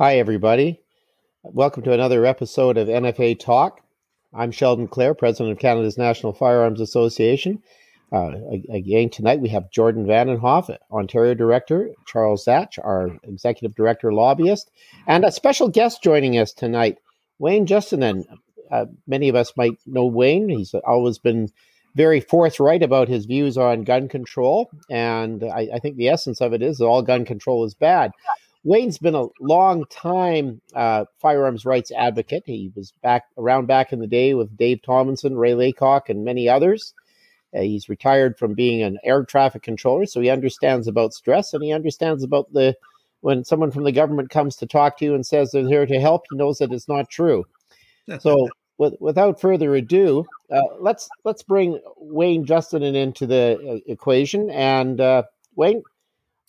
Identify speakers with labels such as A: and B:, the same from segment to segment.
A: Hi, everybody. Welcome to another episode of NFA Talk. I'm Sheldon Clare, President of Canada's National Firearms Association. Uh, again, tonight we have Jordan Vandenhoff, Ontario Director, Charles Zach, our Executive Director Lobbyist, and a special guest joining us tonight, Wayne Justinen. Uh, many of us might know Wayne. He's always been very forthright about his views on gun control, and I, I think the essence of it is that all gun control is bad. Wayne's been a long time uh, firearms rights advocate. He was back around back in the day with Dave Tomlinson, Ray Laycock, and many others. Uh, he's retired from being an air traffic controller, so he understands about stress and he understands about the when someone from the government comes to talk to you and says they're here to help, he knows that it's not true. so, with, without further ado, uh, let's let's bring Wayne Justinen into the uh, equation. And uh, Wayne,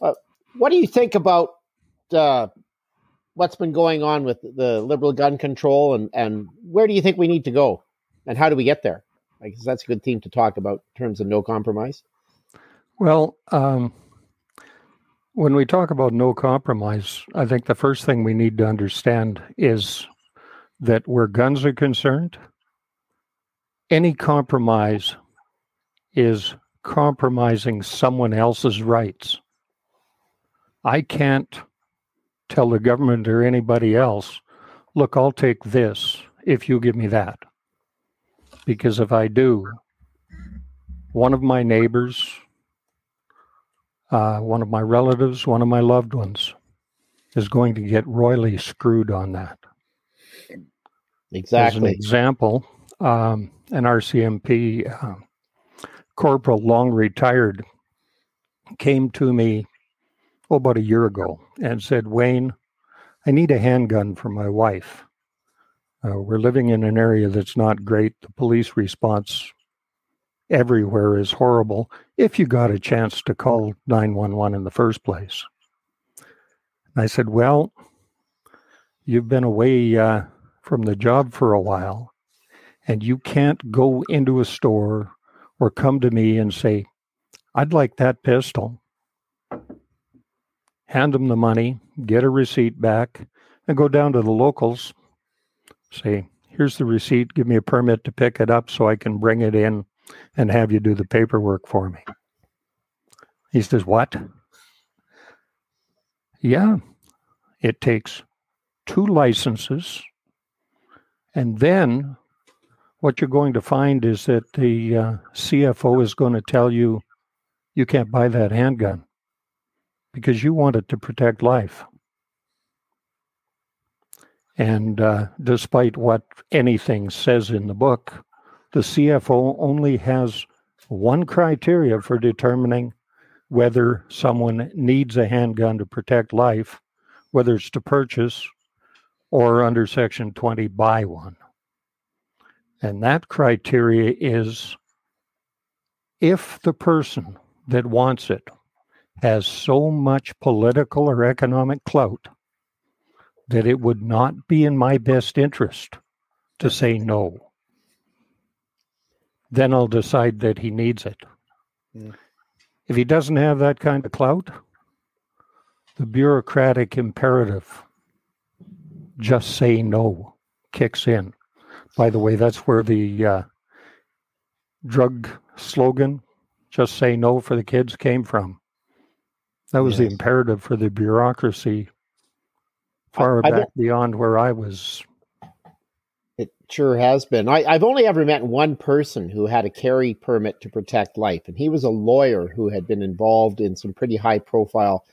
A: uh, what do you think about uh, what's been going on with the liberal gun control, and and where do you think we need to go, and how do we get there? I guess that's a good theme to talk about in terms of no compromise.
B: Well, um, when we talk about no compromise, I think the first thing we need to understand is that where guns are concerned, any compromise is compromising someone else's rights. I can't tell the government or anybody else, look, I'll take this if you give me that. Because if I do, one of my neighbors, uh, one of my relatives, one of my loved ones is going to get royally screwed on that.
A: Exactly.
B: As an example, um, an RCMP uh, corporal, long retired, came to me oh, about a year ago and said, Wayne, I need a handgun for my wife. Uh, we're living in an area that's not great. The police response everywhere is horrible if you got a chance to call 911 in the first place. I said, Well, you've been away uh, from the job for a while, and you can't go into a store or come to me and say, I'd like that pistol hand them the money, get a receipt back, and go down to the locals. Say, here's the receipt, give me a permit to pick it up so I can bring it in and have you do the paperwork for me. He says, What? Yeah, it takes two licenses. And then what you're going to find is that the uh, CFO is going to tell you you can't buy that handgun because you wanted to protect life. And uh, despite what anything says in the book, the CFO only has one criteria for determining whether someone needs a handgun to protect life, whether it's to purchase or under Section 20, buy one. And that criteria is if the person that wants it has so much political or economic clout that it would not be in my best interest to say no. Then I'll decide that he needs it. Yeah. If he doesn't have that kind of clout, the bureaucratic imperative, just say no, kicks in. By the way, that's where the uh, drug slogan, just say no for the kids, came from. That was yes. the imperative for the bureaucracy far I, back beyond where I was.
A: It sure has been. I, have only ever met one person who had a carry permit to protect life, and he was a lawyer who had been involved in some pretty high profile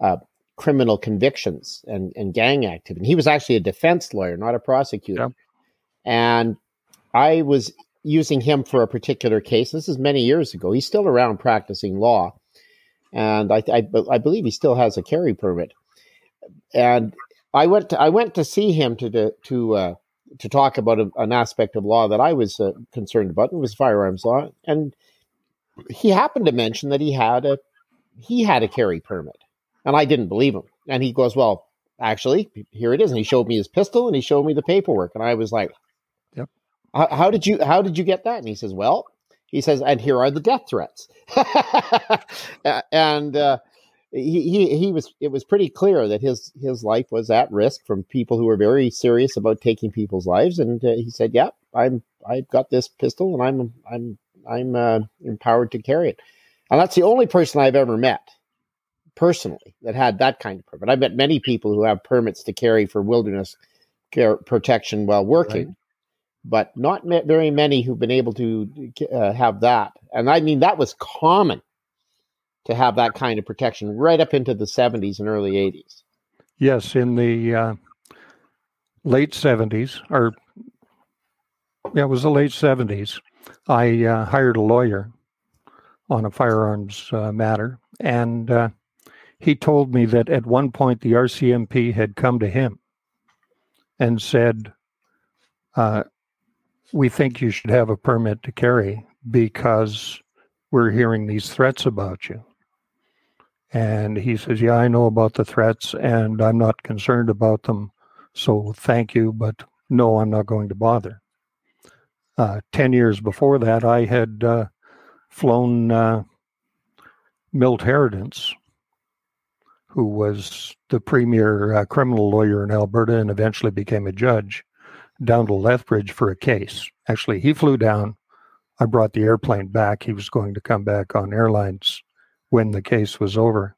A: uh, criminal convictions and, and gang activity. He was actually a defense lawyer, not a prosecutor. And I was using him for a particular case. This is many years ago. He's still around practicing law and I, I, I believe he still has a carry permit. And I went to, I went to see him to to to, uh, to talk about a, an aspect of law that I was uh, concerned about. It was firearms law, and he happened to mention that he had a he had a carry permit, and I didn't believe him. And he goes, "Well, actually, here it is." And he showed me his pistol, and he showed me the paperwork, and I was like, "Yep." How, how did you how did you get that? And he says, "Well, he says, and here are the death threats. and uh, he, he he was it was pretty clear that his his life was at risk from people who were very serious about taking people's lives, and uh, he said, "Yeah, I'm I've got this pistol, and I'm I'm I'm uh, empowered to carry it." And that's the only person I've ever met personally that had that kind of permit. I've met many people who have permits to carry for wilderness care protection while working. Right but not very many who've been able to uh, have that. And I mean, that was common to have that kind of protection right up into the 70s and early 80s.
B: Yes, in the uh, late 70s, or yeah, it was the late 70s, I uh, hired a lawyer on a firearms uh, matter. And uh, he told me that at one point the RCMP had come to him and said, uh, we think you should have a permit to carry because we're hearing these threats about you. And he says, Yeah, I know about the threats and I'm not concerned about them. So thank you, but no, I'm not going to bother. Uh, 10 years before that, I had uh, flown uh, Milt Harradence, who was the premier uh, criminal lawyer in Alberta and eventually became a judge down to Lethbridge for a case. Actually, he flew down. I brought the airplane back. He was going to come back on airlines when the case was over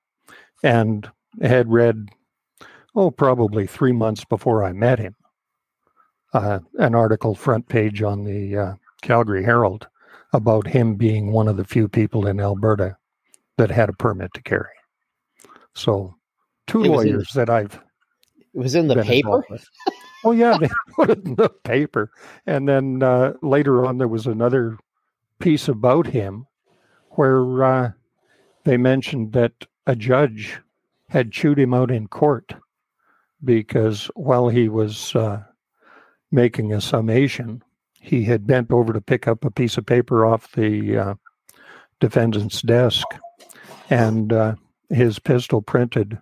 B: and had read, oh, probably three months before I met him, uh, an article front page on the uh, Calgary Herald about him being one of the few people in Alberta that had a permit to carry. So, two lawyers in, that I've.
A: It was in the paper.
B: Oh yeah, they put it in the paper, and then uh, later on there was another piece about him where uh, they mentioned that a judge had chewed him out in court because while he was uh, making a summation, he had bent over to pick up a piece of paper off the uh, defendant's desk, and uh, his pistol printed,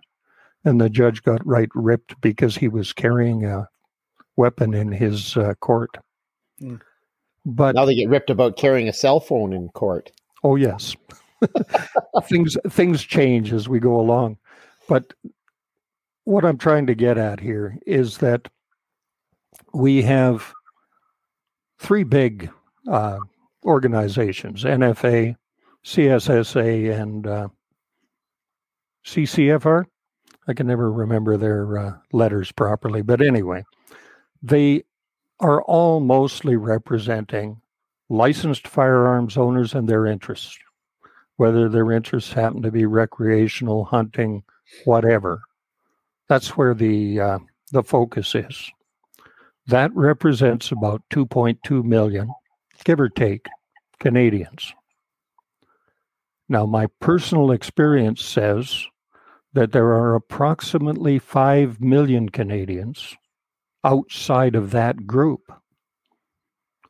B: and the judge got right ripped because he was carrying a weapon in his uh, court. Mm. But
A: now they get ripped about carrying a cell phone in court.
B: Oh yes, things things change as we go along. But what I'm trying to get at here is that we have three big uh, organizations: NFA, CSSA, and uh, CCFR. I can never remember their uh, letters properly, but anyway, they are all mostly representing licensed firearms owners and their interests, whether their interests happen to be recreational, hunting, whatever. That's where the uh, the focus is. That represents about 2.2 million, give or take, Canadians. Now, my personal experience says that there are approximately 5 million Canadians outside of that group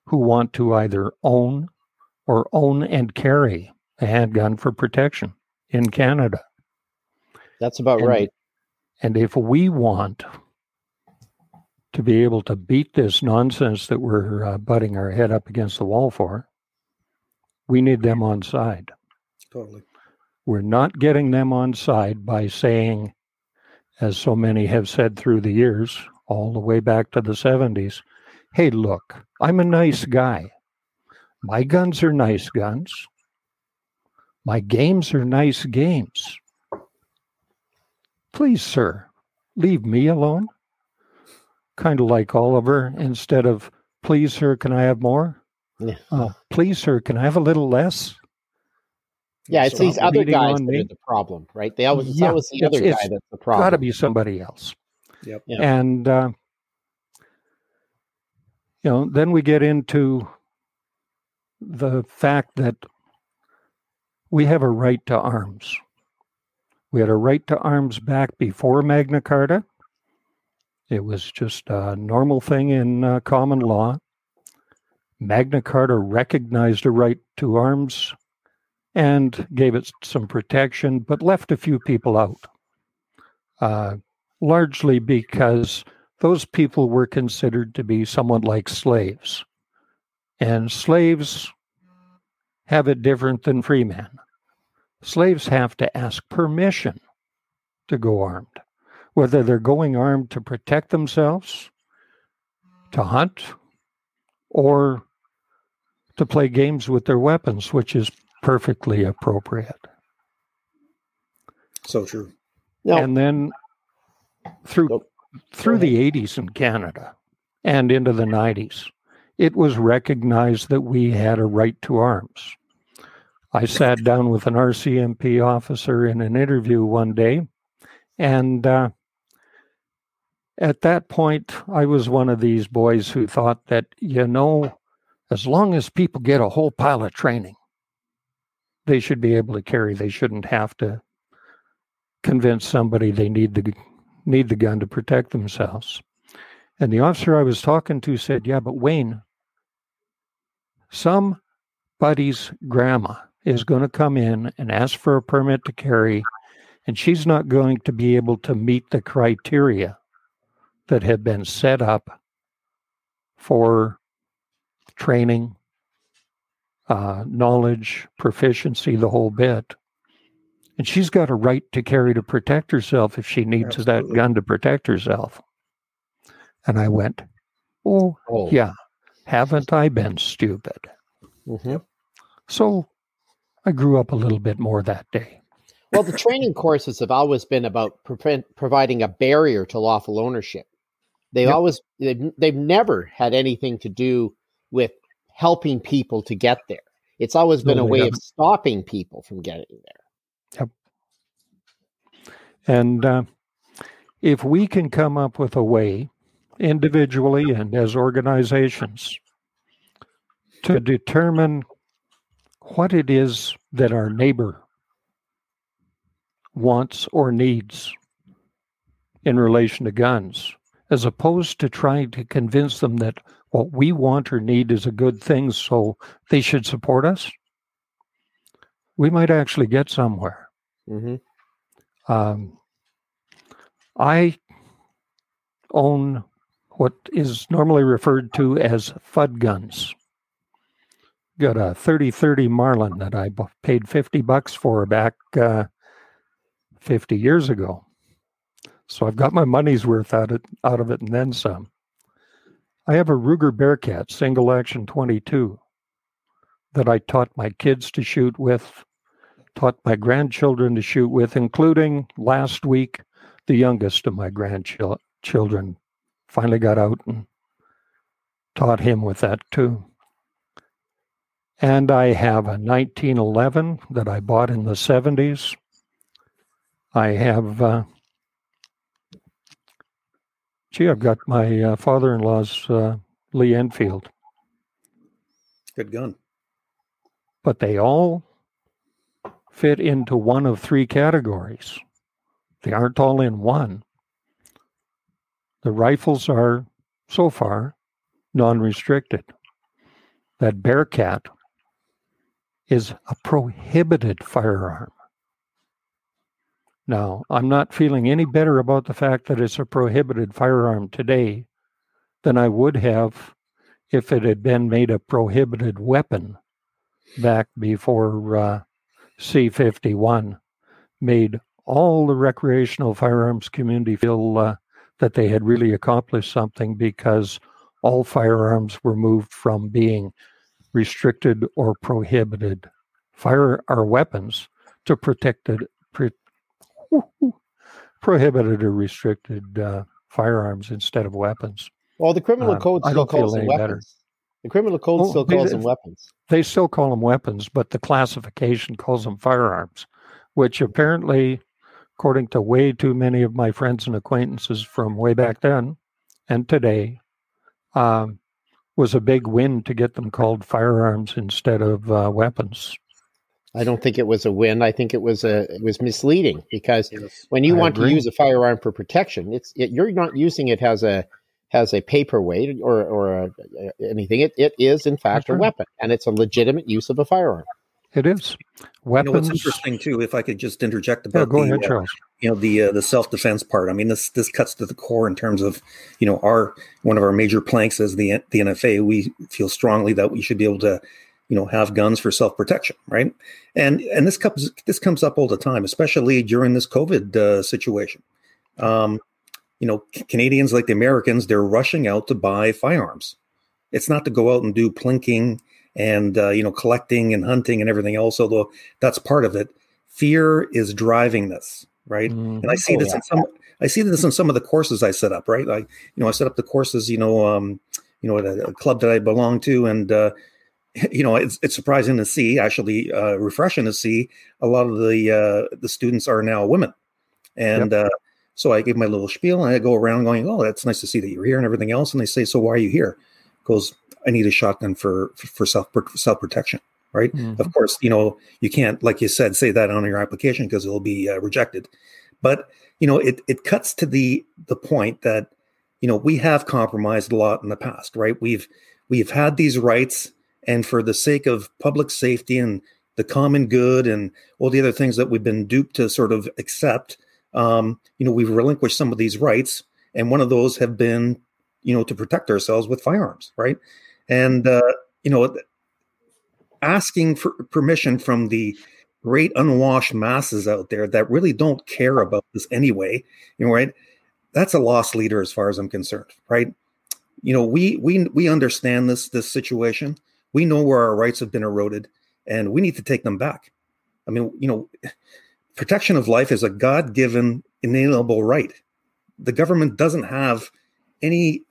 B: who want to either own or own and carry a handgun for protection in Canada.
A: That's about and, right.
B: And if we want to be able to beat this nonsense that we're uh, butting our head up against the wall for, we need them on side.
C: Totally.
B: We're not getting them on side by saying, as so many have said through the years, all the way back to the 70s. Hey, look, I'm a nice guy. My guns are nice guns. My games are nice games. Please, sir, leave me alone. Kind of like Oliver, instead of, please, sir, can I have more? Yeah. Uh, please, sir, can I have a little less?
A: Yeah, it's so these other guys that are the problem, right? They always, it's yeah, always the other guy that's the problem.
B: Got to be somebody else.
C: Yep.
B: And uh, you know, then we get into the fact that we have a right to arms. We had a right to arms back before Magna Carta. It was just a normal thing in uh, common law. Magna Carta recognized a right to arms and gave it some protection, but left a few people out. Uh, largely because those people were considered to be somewhat like slaves. And slaves have it different than free men. Slaves have to ask permission to go armed, whether they're going armed to protect themselves, to hunt, or to play games with their weapons, which is perfectly appropriate.
C: So true.
B: No. And then through through the 80s in Canada and into the 90s, it was recognized that we had a right to arms. I sat down with an RCMP officer in an interview one day, and uh, at that point, I was one of these boys who thought that, you know, as long as people get a whole pile of training, they should be able to carry. They shouldn't have to convince somebody they need the need the gun to protect themselves. And the officer I was talking to said, "Yeah, but Wayne, somebody's grandma is going to come in and ask for a permit to carry, and she's not going to be able to meet the criteria that have been set up for training, uh, knowledge, proficiency, the whole bit. And she's got a right to carry to protect herself if she needs Absolutely. that gun to protect herself. And I went, Oh, oh. yeah, haven't I been stupid? Mm-hmm. So I grew up a little bit more that day.
A: Well, the training courses have always been about providing a barrier to lawful ownership. They've yep. always they've, they've never had anything to do with helping people to get there. It's always been no, a way haven't. of stopping people from getting there.
B: Yep. And uh, if we can come up with a way, individually and as organizations, to determine what it is that our neighbor wants or needs in relation to guns, as opposed to trying to convince them that what we want or need is a good thing, so they should support us, we might actually get somewhere. Mm-hmm. Um, I own what is normally referred to as Fudd guns got a 3030 Marlin that I paid 50 bucks for back uh, 50 years ago. So I've got my money's worth out of, out of it and then some. I have a Ruger Bearcat single action 22 that I taught my kids to shoot with, taught my grandchildren to shoot with, including last week, the youngest of my grandchildren finally got out and taught him with that too. And I have a 1911 that I bought in the 70s. I have, uh, gee, I've got my uh, father in law's uh, Lee Enfield.
C: Good gun.
B: But they all fit into one of three categories. They aren't all in one. The rifles are, so far, non restricted. That Bearcat is a prohibited firearm. Now, I'm not feeling any better about the fact that it's a prohibited firearm today than I would have if it had been made a prohibited weapon back before uh, C 51 made all the recreational firearms community feel uh, that they had really accomplished something because all firearms were moved from being restricted or prohibited fire our weapons to protected pre, prohibited or restricted uh, firearms instead of weapons.
A: Well, the criminal uh, code still calls them weapons. Better. The criminal code oh, still calls they, them weapons.
B: They still call them weapons, but the classification calls them firearms, which apparently, according to way too many of my friends and acquaintances from way back then and today, um, was a big win to get them called firearms instead of uh, weapons.
A: I don't think it was a win. I think it was a it was misleading because yes, when you I want agree. to use a firearm for protection, it's it, you're not using it as a has a paperweight or or a, anything. It it is in fact a weapon, and it's a legitimate use of a firearm.
B: It is weapons. You know,
C: what's interesting too, if I could just interject about
B: go
C: the,
B: ahead, uh, Charles.
C: you know the uh, the self defense part. I mean, this this cuts to the core in terms of you know our one of our major planks as the the NFA. We feel strongly that we should be able to you know have guns for self protection, right? And and this comes this comes up all the time, especially during this COVID uh, situation. Um, you know, Canadians like the Americans, they're rushing out to buy firearms. It's not to go out and do plinking and uh, you know collecting and hunting and everything else, although that's part of it. Fear is driving this, right? Mm-hmm. And I see oh, this yeah. in some. I see this in some of the courses I set up, right? Like, you know, I set up the courses, you know, um, you know, at a, a club that I belong to, and uh, you know, it's, it's surprising to see, actually, uh, refreshing to see a lot of the uh, the students are now women, and yep. uh, so I give my little spiel and I go around going, "Oh, that's nice to see that you're here," and everything else. And they say, "So why are you here?" Goes, "I need a shotgun for for self self protection." Right. Mm-hmm. Of course, you know you can't, like you said, say that on your application because it'll be uh, rejected. But you know, it it cuts to the the point that you know we have compromised a lot in the past, right? We've we've had these rights, and for the sake of public safety and the common good and all the other things that we've been duped to sort of accept, um, you know, we've relinquished some of these rights, and one of those have been, you know, to protect ourselves with firearms, right? And uh, you know, asking for permission from the great unwashed masses out there that really don't care about this anyway, you know, right? That's a lost leader as far as I'm concerned, right? You know, we we we understand this this situation. We know where our rights have been eroded, and we need to take them back. I mean, you know, protection of life is a God given inalienable right. The government doesn't have any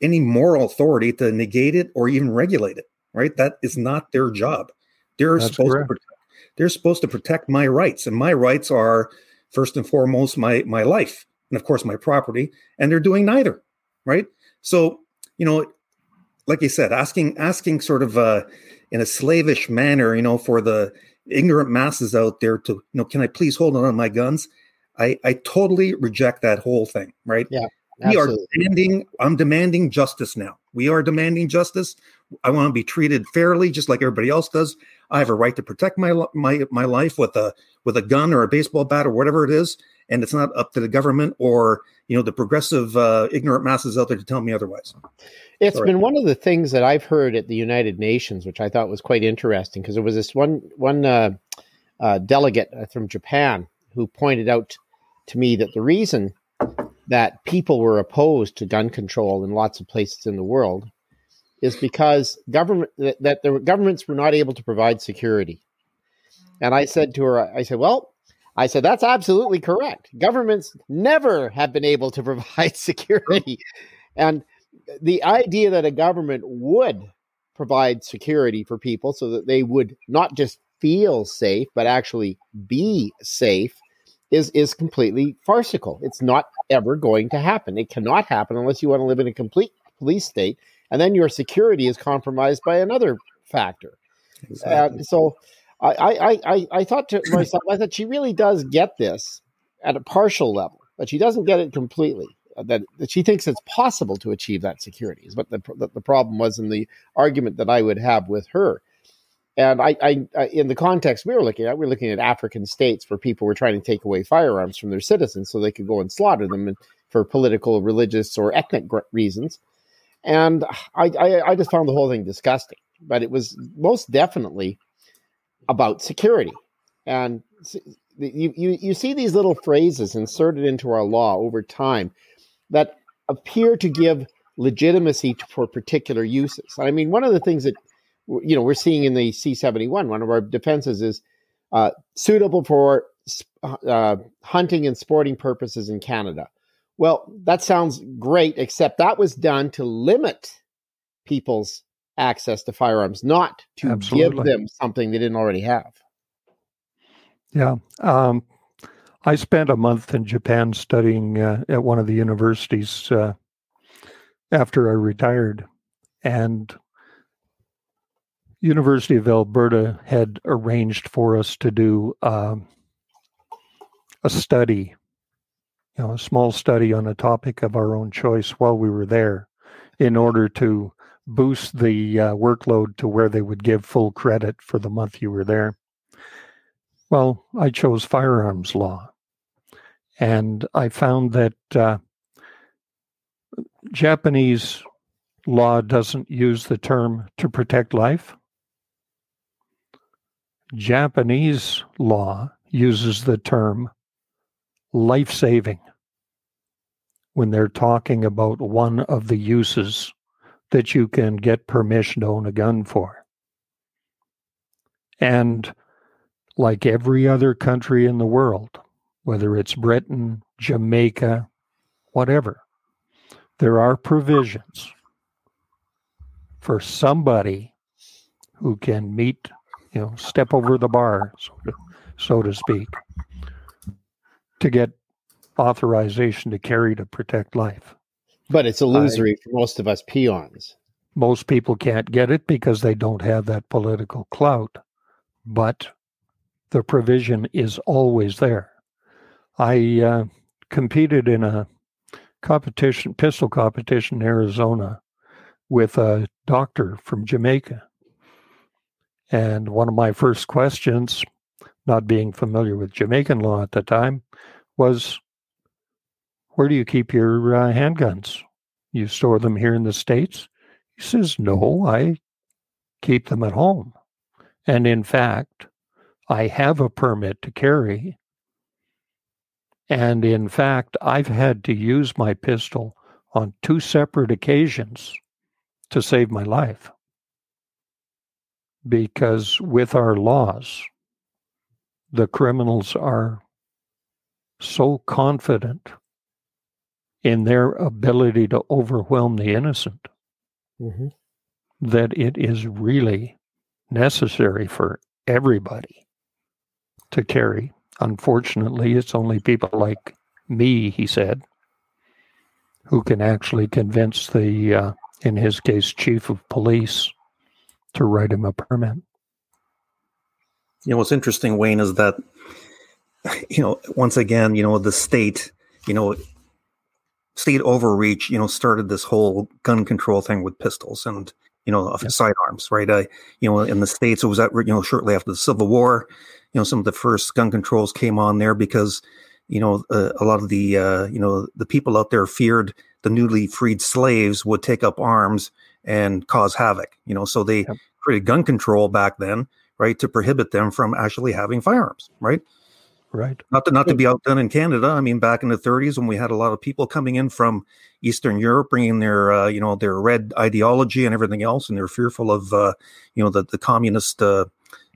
C: any moral authority to negate it or even regulate it. Right? That is not their job. They're That's supposed correct. to protect, they're supposed to protect my rights, and my rights are first and foremost my my life, and of course my property. And they're doing neither. Right? So you know, like you said, asking asking sort of uh, in a slavish manner, you know, for the ignorant masses out there to, you know, can I please hold on to my guns? I, I totally reject that whole thing, right?
A: Yeah.
C: Absolutely. We are demanding, I'm demanding justice now. We are demanding justice. I want to be treated fairly, just like everybody else does. I have a right to protect my my my life with a with a gun or a baseball bat or whatever it is, and it's not up to the government or you know the progressive uh, ignorant masses out there to tell me otherwise.
A: It's Sorry. been one of the things that I've heard at the United Nations, which I thought was quite interesting, because there was this one one uh, uh, delegate uh, from Japan who pointed out to me that the reason that people were opposed to gun control in lots of places in the world is because government that, that the governments were not able to provide security. And I said to her, I said, well, I said that's absolutely correct. Governments never have been able to provide security, and the idea that a government would provide security for people so that they would not just feel safe but actually be safe is is completely farcical. It's not ever going to happen. It cannot happen unless you want to live in a complete police state, and then your security is compromised by another factor. Exactly. Uh, so, I, I I I thought to myself, I thought she really does get this at a partial level, but she doesn't get it completely. Uh, that, that she thinks it's possible to achieve that security is what the, the, the problem was in the argument that I would have with her. And I, I, I, in the context we were looking at, we are looking at African states where people were trying to take away firearms from their citizens so they could go and slaughter them for political, religious, or ethnic reasons. And I, I, I just found the whole thing disgusting. But it was most definitely about security. And you, you, you see these little phrases inserted into our law over time that appear to give legitimacy for particular uses. I mean, one of the things that you know we're seeing in the C71, one of our defenses is uh, suitable for uh, hunting and sporting purposes in Canada. Well, that sounds great, except that was done to limit people's access to firearms, not to Absolutely. give them something they didn't already have.
B: Yeah. Um, I spent a month in Japan studying uh, at one of the universities uh, after I retired, and University of Alberta had arranged for us to do um, a study, you know, a small study on a topic of our own choice while we were there, in order to boost the uh, workload to where they would give full credit for the month you were there. Well, I chose firearms law. And I found that uh, Japanese law doesn't use the term to protect life, Japanese law uses the term life saving when they're talking about one of the uses that you can get permission to own a gun for. And like every other country in the world, whether it's Britain, Jamaica, whatever, there are provisions for somebody who can meet, you know, step over the bar, so to, so to speak, to get authorization to carry to protect life.
A: But it's illusory I, for most of us peons.
B: Most people can't get it because they don't have that political clout. But the provision is always there. I uh, competed in a competition, pistol competition in Arizona with a doctor from Jamaica. And one of my first questions, not being familiar with Jamaican law at the time, was Where do you keep your uh, handguns? You store them here in the States? He says, No, I keep them at home. And in fact, I have a permit to carry. And in fact, I've had to use my pistol on two separate occasions to save my life. Because with our laws, the criminals are so confident in their ability to overwhelm the innocent mm-hmm. that it is really necessary for everybody to carry. Unfortunately, it's only people like me, he said, who can actually convince the, uh, in his case, chief of police to write him a permit.
C: You know, what's interesting, Wayne, is that, you know, once again, you know, the state, you know, state overreach, you know, started this whole gun control thing with pistols and, you know, yep. sidearms, right? Uh, you know, in the States, it was that, you know, shortly after the Civil War, know, some of the first gun controls came on there because, you know, uh, a lot of the, uh, you know, the people out there feared the newly freed slaves would take up arms and cause havoc, you know, so they yep. created gun control back then, right, to prohibit them from actually having firearms, right?
B: Right.
C: Not to not to be outdone in Canada. I mean, back in the 30s when we had a lot of people coming in from Eastern Europe, bringing their uh, you know their red ideology and everything else, and they're fearful of uh, you know the the communist uh,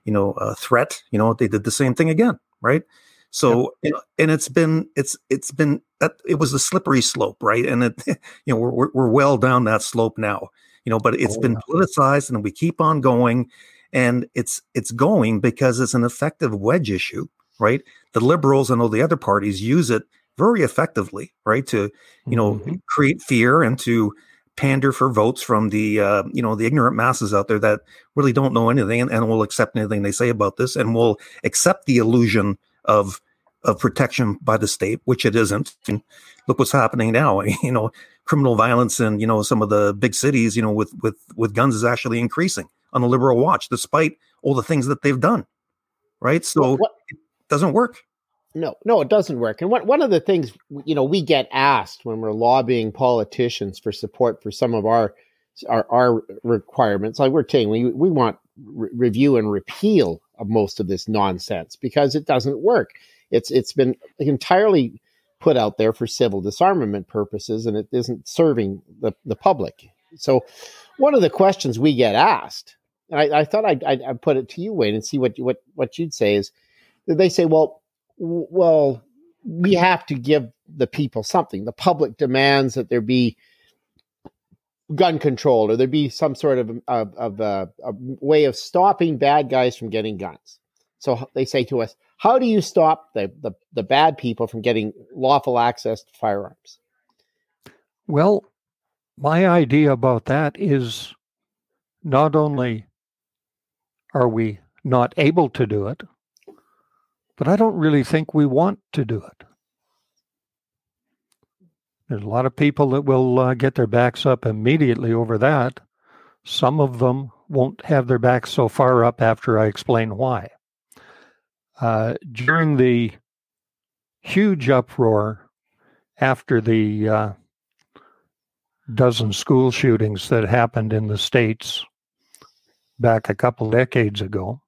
C: you know uh, threat. You know, they did the same thing again, right? So know, and it's been it's it's been that it was a slippery slope, right? And it you know we're we're well down that slope now, you know, but it's oh, been politicized and we keep on going, and it's it's going because it's an effective wedge issue, right? the liberals and all the other parties use it very effectively, right? To you know mm-hmm. create fear and to pander for votes from the uh, you know the ignorant masses out there that really don't know anything and, and will accept anything they say about this and will accept the illusion of of protection by the state, which it isn't. And look what's happening now. You know, criminal violence in you know some of the big cities, you know, with with with guns is actually increasing on the liberal watch, despite all the things that they've done. Right. So what, it doesn't work.
A: No, no, it doesn't work. And one one of the things you know we get asked when we're lobbying politicians for support for some of our our, our requirements, like we're saying, we we want re- review and repeal of most of this nonsense because it doesn't work. It's it's been entirely put out there for civil disarmament purposes, and it isn't serving the the public. So, one of the questions we get asked, and I, I thought I'd, I'd, put it to you, Wayne, and see what what what you'd say is, they say, well well, we have to give the people something. The public demands that there be gun control or there be some sort of, of, of uh, a way of stopping bad guys from getting guns. So they say to us, how do you stop the, the, the bad people from getting lawful access to firearms?
B: Well, my idea about that is not only are we not able to do it, but I don't really think we want to do it. There's a lot of people that will uh, get their backs up immediately over that. Some of them won't have their backs so far up after I explain why. Uh, during the huge uproar after the uh, dozen school shootings that happened in the States back a couple decades ago,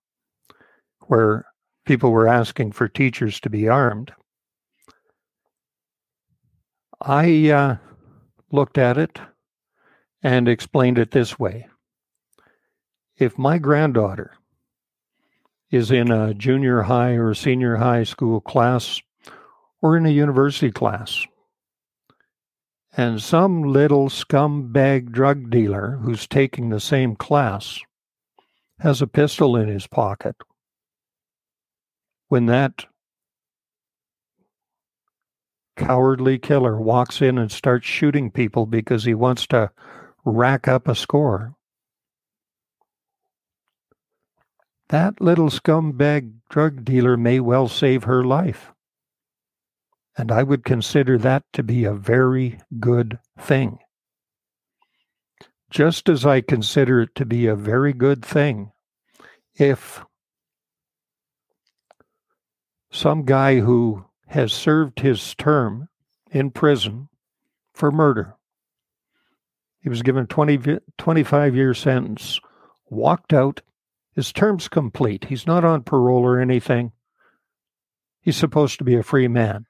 B: where people were asking for teachers to be armed. I uh, looked at it and explained it this way If my granddaughter is in a junior high or senior high school class or in a university class, and some little scumbag drug dealer who's taking the same class has a pistol in his pocket, when that cowardly killer walks in and starts shooting people because he wants to rack up a score. That little scumbag drug dealer may well save her life. And I would consider that to be a very good thing. Just as I consider it to be a very good thing if some guy who has served his term in prison for murder. He was given 20, 25 year sentence, walked out, his term's complete. He's not on parole or anything. He's supposed to be a free man.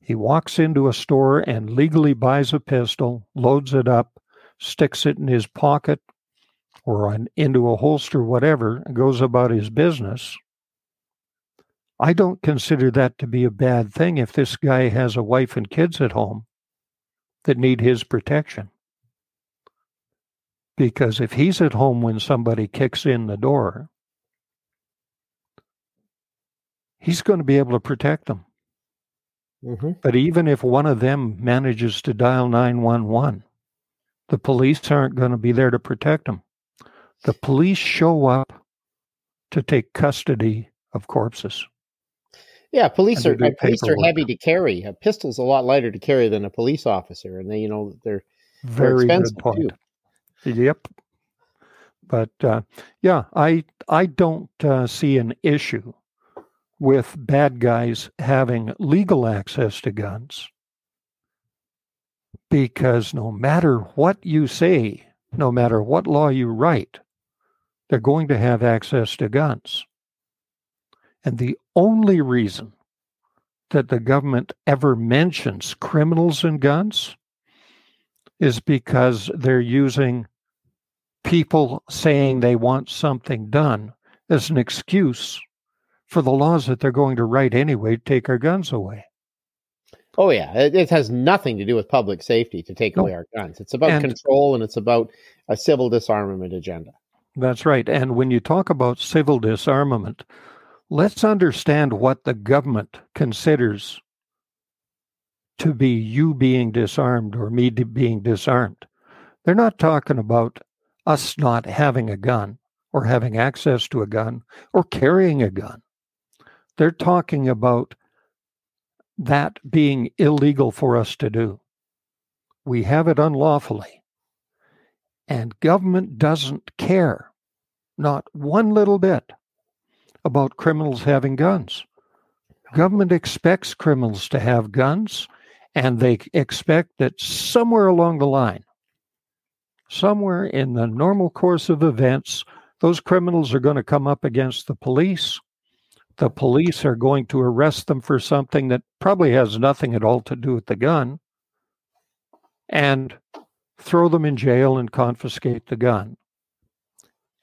B: He walks into a store and legally buys a pistol, loads it up, sticks it in his pocket or on, into a holster, whatever, and goes about his business. I don't consider that to be a bad thing if this guy has a wife and kids at home that need his protection. Because if he's at home when somebody kicks in the door, he's going to be able to protect them. Mm-hmm. But even if one of them manages to dial 911, the police aren't going to be there to protect them. The police show up to take custody of corpses.
A: Yeah, police are uh, police are heavy to carry. A pistol's a lot lighter to carry than a police officer, and they, you know, they're
B: very
A: they're
B: good point. Too. Yep. But uh, yeah, I I don't uh, see an issue with bad guys having legal access to guns because no matter what you say, no matter what law you write, they're going to have access to guns. And the only reason that the government ever mentions criminals and guns is because they're using people saying they want something done as an excuse for the laws that they're going to write anyway to take our guns away.
A: Oh yeah, it, it has nothing to do with public safety to take away our guns. It's about and, control and it's about a civil disarmament agenda.
B: That's right. And when you talk about civil disarmament, let's understand what the government considers to be you being disarmed or me being disarmed. They're not talking about us not having a gun or having access to a gun or carrying a gun. They're talking about that being illegal for us to do. We have it unlawfully. And government doesn't care, not one little bit, about criminals having guns. Government expects criminals to have guns, and they expect that somewhere along the line, somewhere in the normal course of events, those criminals are going to come up against the police. The police are going to arrest them for something that probably has nothing at all to do with the gun and throw them in jail and confiscate the gun.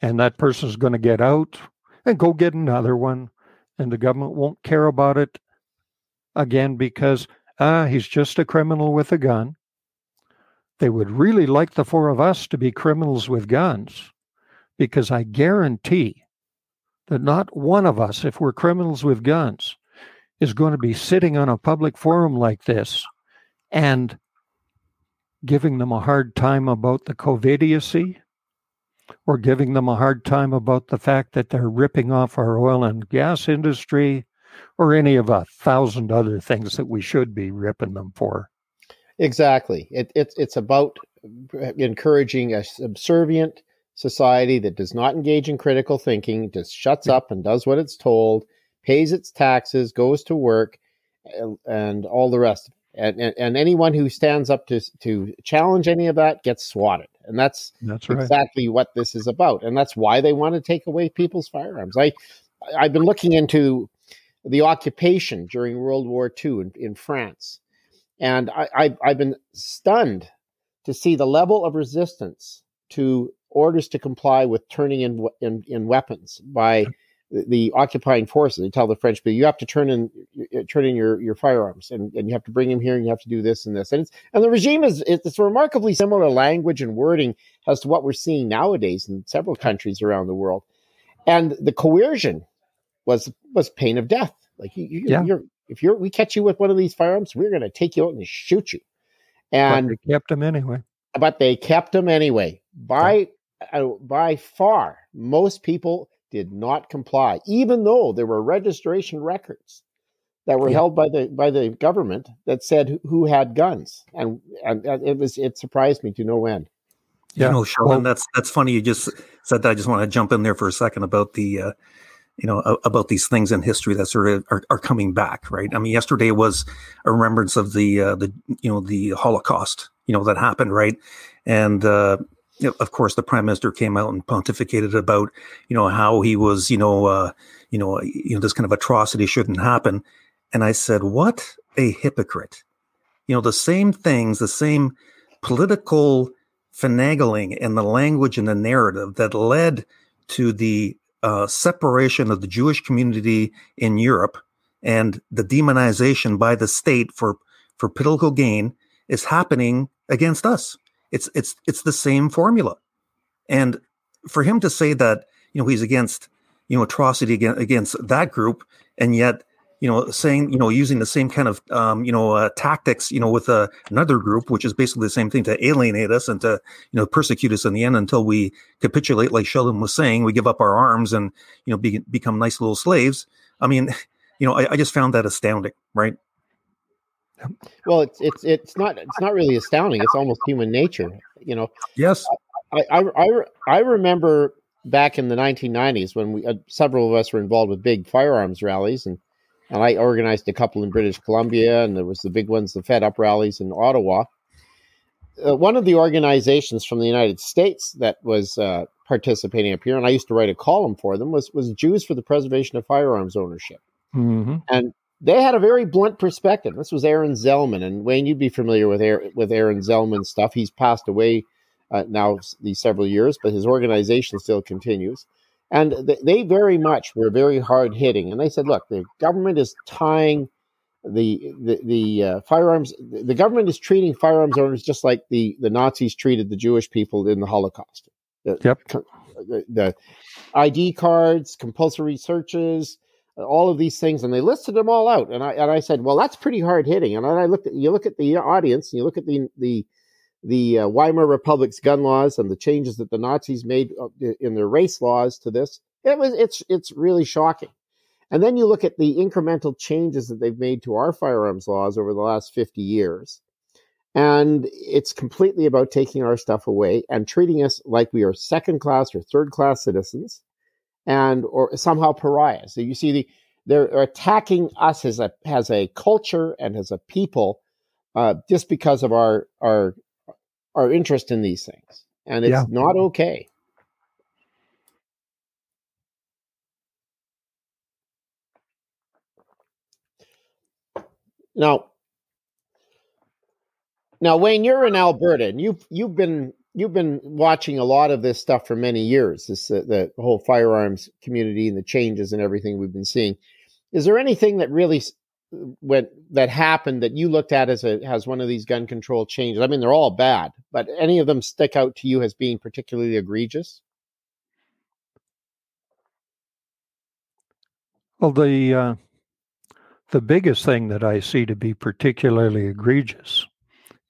B: And that person's going to get out and go get another one. And the government won't care about it again because ah, he's just a criminal with a gun. They would really like the four of us to be criminals with guns because I guarantee that not one of us, if we're criminals with guns, is going to be sitting on a public forum like this and giving them a hard time about the COVIDiocy or giving them a hard time about the fact that they're ripping off our oil and gas industry or any of a thousand other things that we should be ripping them for.
A: Exactly. It, it, it's about encouraging a subservient society that does not engage in critical thinking, just shuts up and does what it's told, pays its taxes, goes to work, and, and all the rest. And, and, and anyone who stands up to to challenge any of that gets swatted. And that's
B: that's right.
A: exactly what this is about. And that's why they want to take away people's firearms. I I've been looking into the occupation during World War II in, in France, and I, I, I've been stunned to see the level of resistance to orders to comply with turning in in, in weapons by the occupying forces. They tell the French, but you have to turn in turn in your, your firearms, and, and you have to bring them here, and you have to do this and this. And it's, and the regime is it's remarkably similar language and wording as to what we're seeing nowadays in several countries around the world. And the coercion was was pain of death. Like you, you yeah. you're if you're we catch you with one of these firearms, we're going to take you out and shoot you. And
B: but they kept them anyway.
A: But they kept them anyway. By yeah. uh, by far, most people did not comply, even though there were registration records that were yeah. held by the by the government that said who had guns, and, and, and it was it surprised me to no end.
C: Yeah, you know, Sheldon, well, that's that's funny. You just said that. I just want to jump in there for a second about the, uh, you know, about these things in history that sort of are, are coming back, right? I mean, yesterday was a remembrance of the uh, the you know the Holocaust, you know, that happened, right? And uh, you know, of course, the prime minister came out and pontificated about, you know, how he was, you know, uh, you know, you know, this kind of atrocity shouldn't happen. And I said, what a hypocrite! You know, the same things, the same political finagling in the language and the narrative that led to the uh, separation of the Jewish community in Europe and the demonization by the state for for political gain is happening against us. It's it's it's the same formula. And for him to say that, you know, he's against, you know, atrocity against, against that group, and yet, you know, saying, you know, using the same kind of, um, you know, uh, tactics, you know, with uh, another group, which is basically the same thing to alienate us and to, you know, persecute us in the end until we capitulate, like Sheldon was saying, we give up our arms and, you know, be, become nice little slaves. I mean, you know, I, I just found that astounding, right?
A: Well, it's it's it's not it's not really astounding. It's almost human nature, you know.
C: Yes.
A: I I I, I remember back in the 1990s when we uh, several of us were involved with big firearms rallies, and and I organized a couple in British Columbia, and there was the big ones, the Fed Up rallies in Ottawa. Uh, one of the organizations from the United States that was uh, participating up here, and I used to write a column for them, was was Jews for the Preservation of Firearms Ownership. Mm-hmm. And they had a very blunt perspective. This was Aaron Zelman, and Wayne, you'd be familiar with Aaron, with Aaron Zelman's stuff. He's passed away uh, now these several years, but his organization still continues. And th- they very much were very hard hitting, and they said, "Look, the government is tying the the, the uh, firearms. The government is treating firearms owners just like the the Nazis treated the Jewish people in the Holocaust. The,
B: yep.
A: The, the ID cards, compulsory searches." All of these things, and they listed them all out. And I and I said, well, that's pretty hard hitting. And I looked at you look at the audience, and you look at the the the uh, Weimar Republic's gun laws and the changes that the Nazis made uh, in their race laws to this. It was it's it's really shocking. And then you look at the incremental changes that they've made to our firearms laws over the last 50 years. And it's completely about taking our stuff away and treating us like we are second class or third class citizens and or somehow pariahs. So you see the they're attacking us as a as a culture and as a people uh, just because of our our our interest in these things, and it's yeah. not okay. Now, now, Wayne, you're in Alberta, and you've you've been you've been watching a lot of this stuff for many years. This uh, the whole firearms community and the changes and everything we've been seeing. Is there anything that really went that happened that you looked at as a as one of these gun control changes? I mean, they're all bad, but any of them stick out to you as being particularly egregious?
B: Well, the uh, the biggest thing that I see to be particularly egregious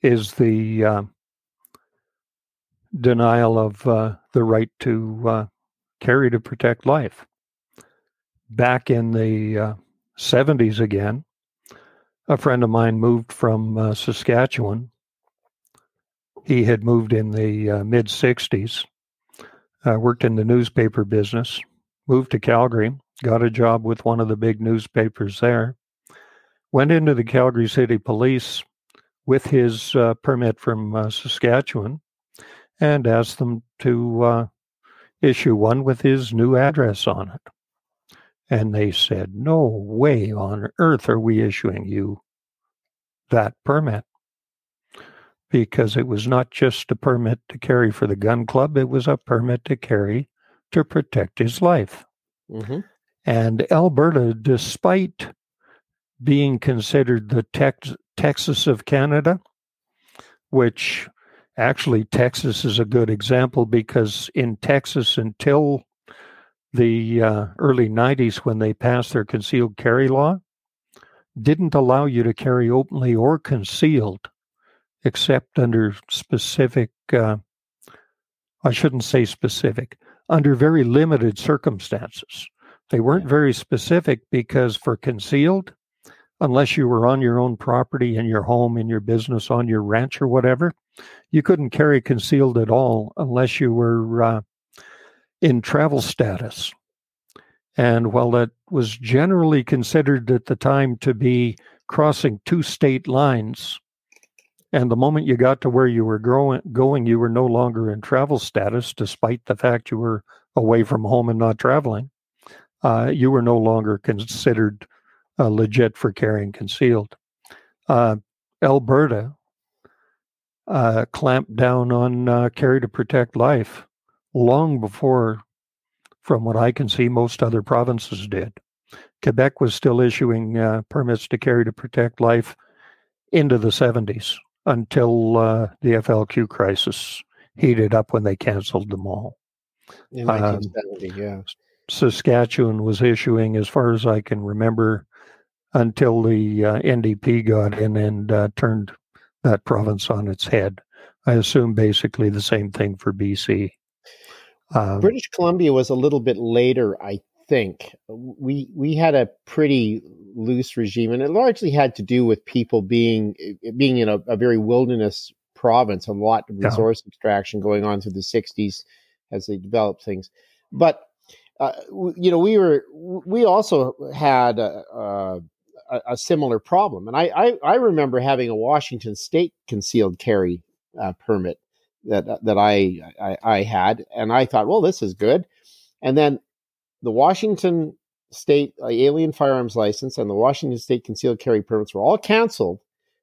B: is the uh, denial of uh, the right to uh, carry to protect life. Back in the uh, 70s again, a friend of mine moved from uh, Saskatchewan. He had moved in the uh, mid 60s, uh, worked in the newspaper business, moved to Calgary, got a job with one of the big newspapers there, went into the Calgary City Police with his permit from Saskatchewan and asked them to uh, issue one with his new address on it. And they said, No way on earth are we issuing you that permit. Because it was not just a permit to carry for the gun club, it was a permit to carry to protect his life. Mm-hmm. And Alberta, despite being considered the tex- Texas of Canada, which actually Texas is a good example because in Texas, until the uh, early 90s, when they passed their concealed carry law, didn't allow you to carry openly or concealed except under specific, uh, I shouldn't say specific, under very limited circumstances. They weren't very specific because for concealed, unless you were on your own property, in your home, in your business, on your ranch or whatever, you couldn't carry concealed at all unless you were uh, in travel status. And while that was generally considered at the time to be crossing two state lines, and the moment you got to where you were growing, going, you were no longer in travel status, despite the fact you were away from home and not traveling. Uh, you were no longer considered uh, legit for carrying concealed. Uh, Alberta uh, clamped down on uh, carry to protect life long before, from what I can see, most other provinces did. Quebec was still issuing uh, permits to carry to protect life into the 70s until uh, the FLQ crisis heated up when they canceled them all.
A: In 1970, um, yeah.
B: Saskatchewan was issuing, as far as I can remember, until the uh, NDP got in and uh, turned that province on its head. I assume basically the same thing for BC.
A: Um, British Columbia was a little bit later, I think. We we had a pretty loose regime, and it largely had to do with people being being in a, a very wilderness province, a lot of resource yeah. extraction going on through the '60s as they developed things. But uh, you know, we were we also had a, a, a similar problem, and I, I, I remember having a Washington State concealed carry uh, permit that that I, I, I had, and I thought, well, this is good, and then the Washington State uh, alien firearms license and the Washington State concealed carry permits were all canceled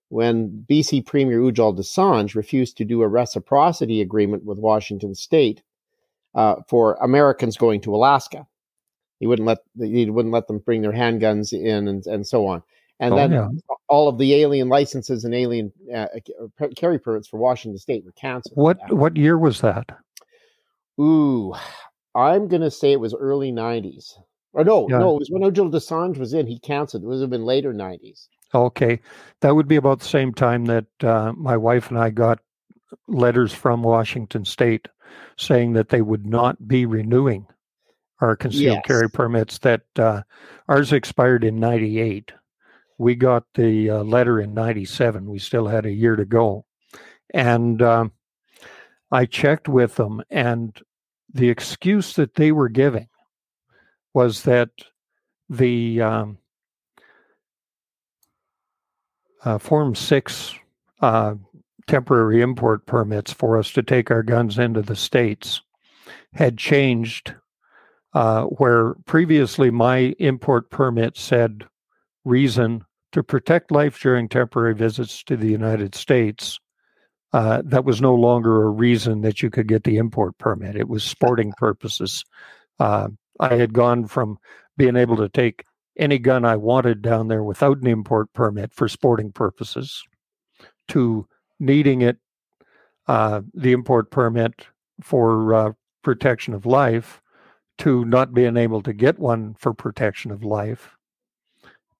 A: when BC Premier Ujjal Dosanjh refused to do a reciprocity agreement with Washington State uh, for Americans going to Alaska. He wouldn't let he wouldn't let them bring their handguns in and, and so on. And oh, then yeah. all of the alien licenses and alien uh, carry permits for Washington State were canceled.
B: What what year was that?
A: Ooh, I'm going to say it was early 90s. Or no, yeah. no, it was when Ujjal Dosanjh was in. He canceled. It would have been later 90s.
B: Okay. That would be about the same time that uh, my wife and I got letters from Washington State saying that they would not be renewing our concealed yes. carry permits, that uh, ours expired in 98. We got the uh, letter in 97. We still had a year to go. And um, I checked with them, and the excuse that they were giving was that the um, uh, Form 6 uh, temporary import permits for us to take our guns into the States had changed, uh, where previously my import permit said reason to protect life during temporary visits to the United States uh, that was no longer a reason that you could get the import permit. It was sporting purposes. Uh, I had gone from being able to take any gun I wanted down there without an import permit for sporting purposes to needing it, uh, the import permit for uh, protection of life, to not being able to get one for protection of life,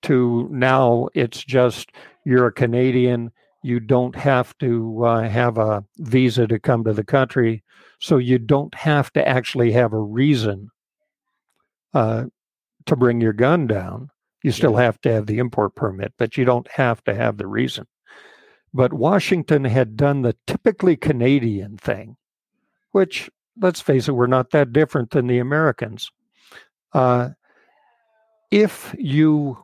B: to now it's just you're a Canadian you don't have to uh, have a visa to come to the country, so you don't have to actually have a reason uh, to bring your gun down. You still have to have the import permit, but you don't have to have the reason. But Washington had done the typically Canadian thing, which, let's face it, we're not that different than the Americans. Uh, if you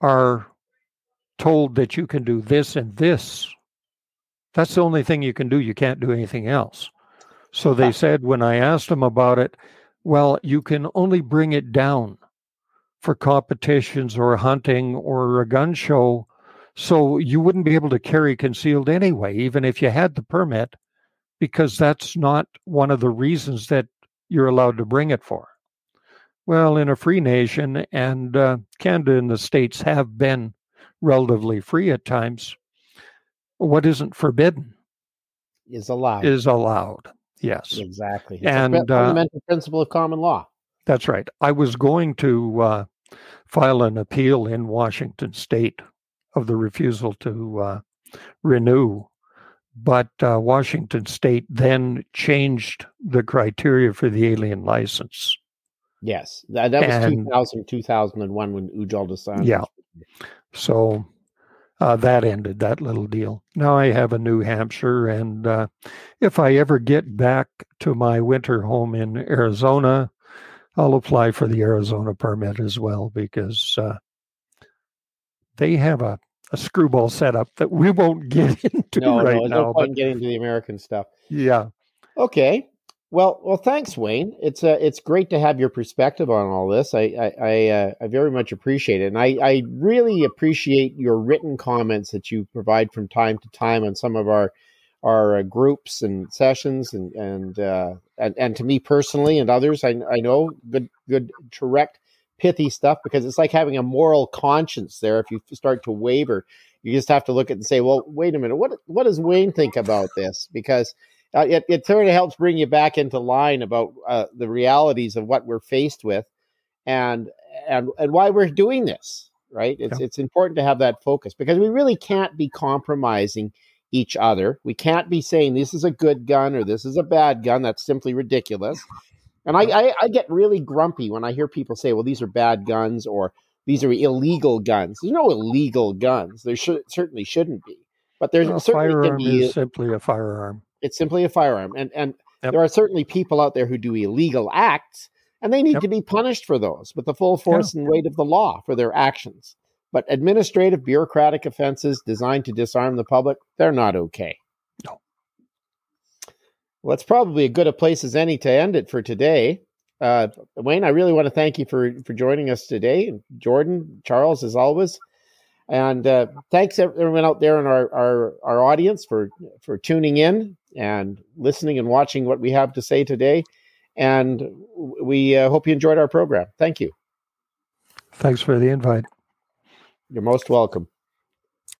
B: are told that you can do this and this. That's the only thing you can do. You can't do anything else. So they said when I asked them about it, Well, you can only bring it down for competitions or hunting or a gun show. So you wouldn't be able to carry concealed anyway, even if you had the permit, because that's not one of the reasons that you're allowed to bring it for. Well, in a free nation, and uh, Canada and the States have been relatively free at times, what isn't forbidden
A: is allowed.
B: Is allowed. Yes.
A: Exactly.
B: It's and
A: a uh, fundamental uh, principle of common law.
B: That's right. I was going to uh, file an appeal in Washington State of the refusal to uh, renew, but uh, Washington State then changed the criteria for the alien license.
A: Yes, that, that was and, 2000, 2001 when Ujjal Dosanjh.
B: Yeah. So uh, that ended that little deal. Now I have a New Hampshire, and uh, if I ever get back to my winter home in Arizona, I'll apply for the Arizona permit as well because uh, they have a, a screwball setup that we won't get into
A: no,
B: right
A: no,
B: now.
A: No point getting into the American stuff.
B: Yeah.
A: Okay. Well, well, thanks, Wayne. It's uh, it's great to have your perspective on all this. I I I, uh, I very much appreciate it, and I I really appreciate your written comments that you provide from time to time on some of our our uh, groups and sessions, and and, uh, and and to me personally and others. I I know good good direct pithy stuff because it's like having a moral conscience there. If you start to waver, you just have to look at and say, well, wait a minute, what what does Wayne think about this? Because uh, it, it sort of helps bring you back into line about uh, the realities of what we're faced with and and and why we're doing this right it's yeah. it's important to have that focus because we really can't be compromising each other we can't be saying this is a good gun or this is a bad gun that's simply ridiculous and I, I, I get really grumpy when i hear people say well these are bad guns or these are illegal guns there's no illegal guns there should certainly shouldn't be but there's
B: well,
A: certainly
B: firearm
A: be,
B: is simply a firearm
A: it's simply a firearm. And and yep. there are certainly people out there who do illegal acts, and they need yep. to be punished for those with the full force yeah. and weight of the law for their actions. But administrative, bureaucratic offenses designed to disarm the public, they're not okay. Well, it's probably a good a place as any to end it for today. Uh, Wayne, I really want to thank you for for joining us today. Jordan, Charles, as always. And uh, thanks everyone out there in our, our, our audience for, for tuning in and listening and watching what we have to say today. And we uh, hope you enjoyed our program. Thank you.
B: Thanks for the invite.
A: You're most welcome.